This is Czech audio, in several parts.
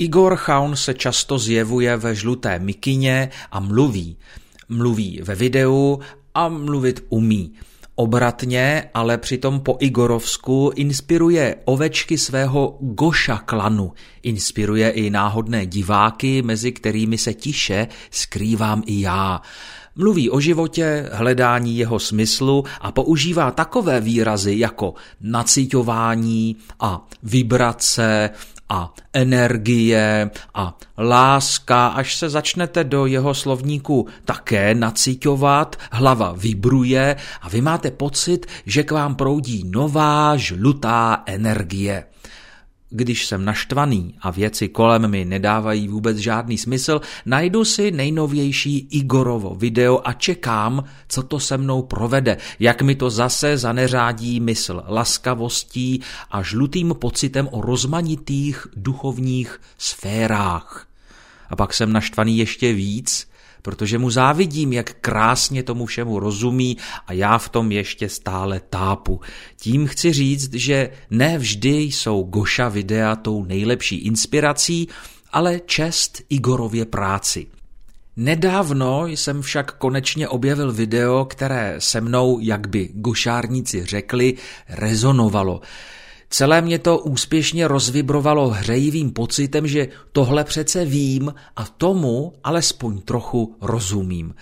Igor Chaun se často zjevuje ve žluté mikině a mluví. Mluví ve videu a mluvit umí. Obratně, ale přitom po Igorovsku inspiruje ovečky svého Goša klanu. Inspiruje i náhodné diváky, mezi kterými se tiše skrývám i já. Mluví o životě, hledání jeho smyslu a používá takové výrazy jako naciťování a vibrace a energie a láska, až se začnete do jeho slovníku také nacíťovat, hlava vibruje a vy máte pocit, že k vám proudí nová žlutá energie. Když jsem naštvaný a věci kolem mi nedávají vůbec žádný smysl, najdu si nejnovější Igorovo video a čekám, co to se mnou provede, jak mi to zase zaneřádí mysl laskavostí a žlutým pocitem o rozmanitých duchovních sférách. A pak jsem naštvaný ještě víc protože mu závidím, jak krásně tomu všemu rozumí a já v tom ještě stále tápu. Tím chci říct, že ne vždy jsou Goša videa tou nejlepší inspirací, ale čest Igorově práci. Nedávno jsem však konečně objevil video, které se mnou, jak by gošárníci řekli, rezonovalo. Celé mě to úspěšně rozvibrovalo hřejivým pocitem, že tohle přece vím a tomu alespoň trochu rozumím.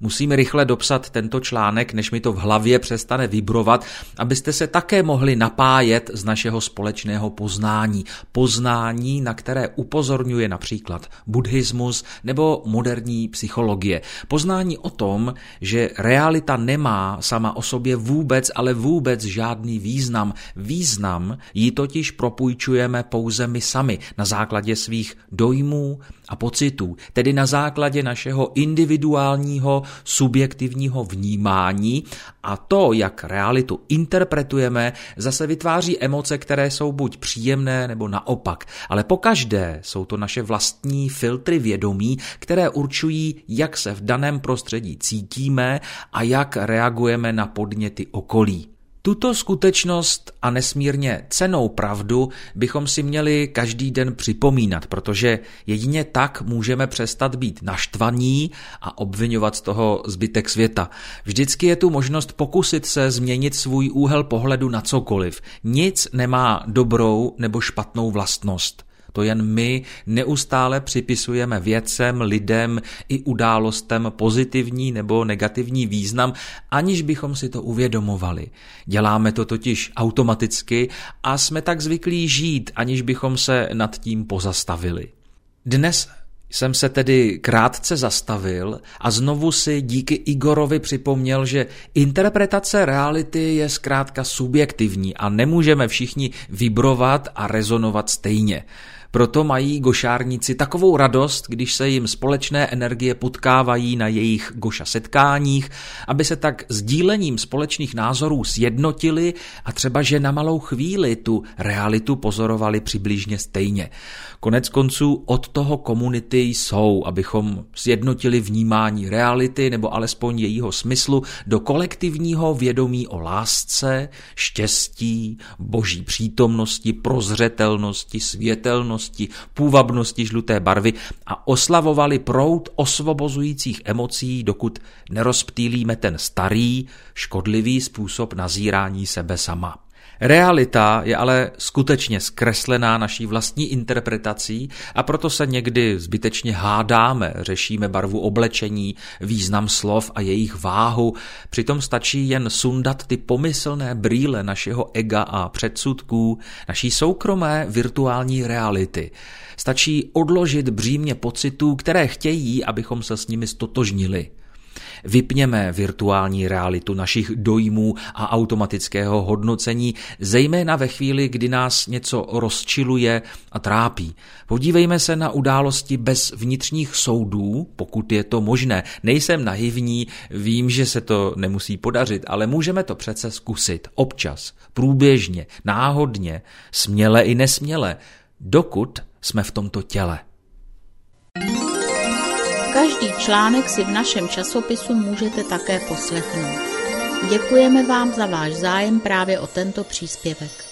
Musím rychle dopsat tento článek, než mi to v hlavě přestane vibrovat, abyste se také mohli napájet z našeho společného poznání. Poznání, na které upozorňuje například buddhismus nebo moderní psychologie. Poznání o tom, že realita nemá sama o sobě vůbec, ale vůbec žádný význam. Význam ji totiž propůjčujeme pouze my sami na základě svých dojmů a pocitů, tedy na základě našeho individuálního subjektivního vnímání a to, jak realitu interpretujeme, zase vytváří emoce, které jsou buď příjemné nebo naopak. Ale pokaždé jsou to naše vlastní filtry vědomí, které určují, jak se v daném prostředí cítíme a jak reagujeme na podněty okolí. Tuto skutečnost a nesmírně cenou pravdu bychom si měli každý den připomínat, protože jedině tak můžeme přestat být naštvaní a obvinovat z toho zbytek světa. Vždycky je tu možnost pokusit se změnit svůj úhel pohledu na cokoliv. Nic nemá dobrou nebo špatnou vlastnost. To jen my neustále připisujeme věcem, lidem i událostem pozitivní nebo negativní význam, aniž bychom si to uvědomovali. Děláme to totiž automaticky a jsme tak zvyklí žít, aniž bychom se nad tím pozastavili. Dnes jsem se tedy krátce zastavil a znovu si díky Igorovi připomněl, že interpretace reality je zkrátka subjektivní a nemůžeme všichni vibrovat a rezonovat stejně. Proto mají gošárníci takovou radost, když se jim společné energie potkávají na jejich goša setkáních, aby se tak sdílením společných názorů sjednotili a třeba že na malou chvíli tu realitu pozorovali přibližně stejně. Konec konců od toho komunity jsou, abychom sjednotili vnímání reality nebo alespoň jejího smyslu do kolektivního vědomí o lásce, štěstí, boží přítomnosti, prozřetelnosti, světelnosti, půvabnosti žluté barvy a oslavovali proud osvobozujících emocí, dokud nerozptýlíme ten starý, škodlivý způsob nazírání sebe sama. Realita je ale skutečně zkreslená naší vlastní interpretací a proto se někdy zbytečně hádáme, řešíme barvu oblečení, význam slov a jejich váhu. Přitom stačí jen sundat ty pomyslné brýle našeho ega a předsudků, naší soukromé virtuální reality. Stačí odložit břímě pocitů, které chtějí, abychom se s nimi stotožnili. Vypněme virtuální realitu našich dojmů a automatického hodnocení, zejména ve chvíli, kdy nás něco rozčiluje a trápí. Podívejme se na události bez vnitřních soudů, pokud je to možné. Nejsem naivní, vím, že se to nemusí podařit, ale můžeme to přece zkusit. Občas, průběžně, náhodně, směle i nesměle, dokud jsme v tomto těle. Každý článek si v našem časopisu můžete také poslechnout. Děkujeme vám za váš zájem právě o tento příspěvek.